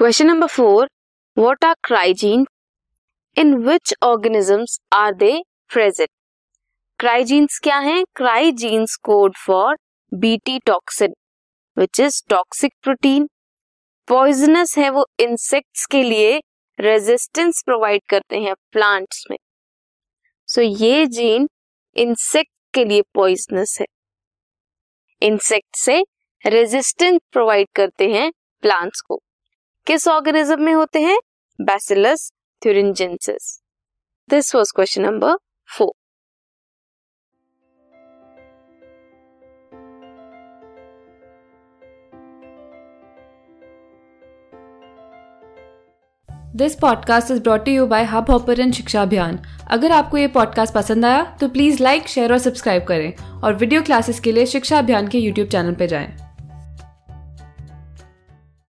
Question number four what are cry gene in which organisms are they present cry genes क्या हैं cry genes code for BT toxin which is toxic protein poisonous है वो insects के लिए resistance provide करते हैं plants में. So so, ये जीन इंसेक्ट के लिए पॉइजनस है. इंसेक्ट से रेजिस्टेंस प्रोवाइड करते हैं प्लांट्स को. किस ऑर्गेनिज्म में होते हैं? Bacillus thuringiensis this was question number four this podcast is brought you by Hub Hopper शिक्षा अभियान अगर आपको ये पॉडकास्ट पसंद आया तो प्लीज़ लाइक शेयर और सब्सक्राइब करें और वीडियो क्लासेस के लिए शिक्षा अभियान के यूट्यूब चैनल पर जाएँ।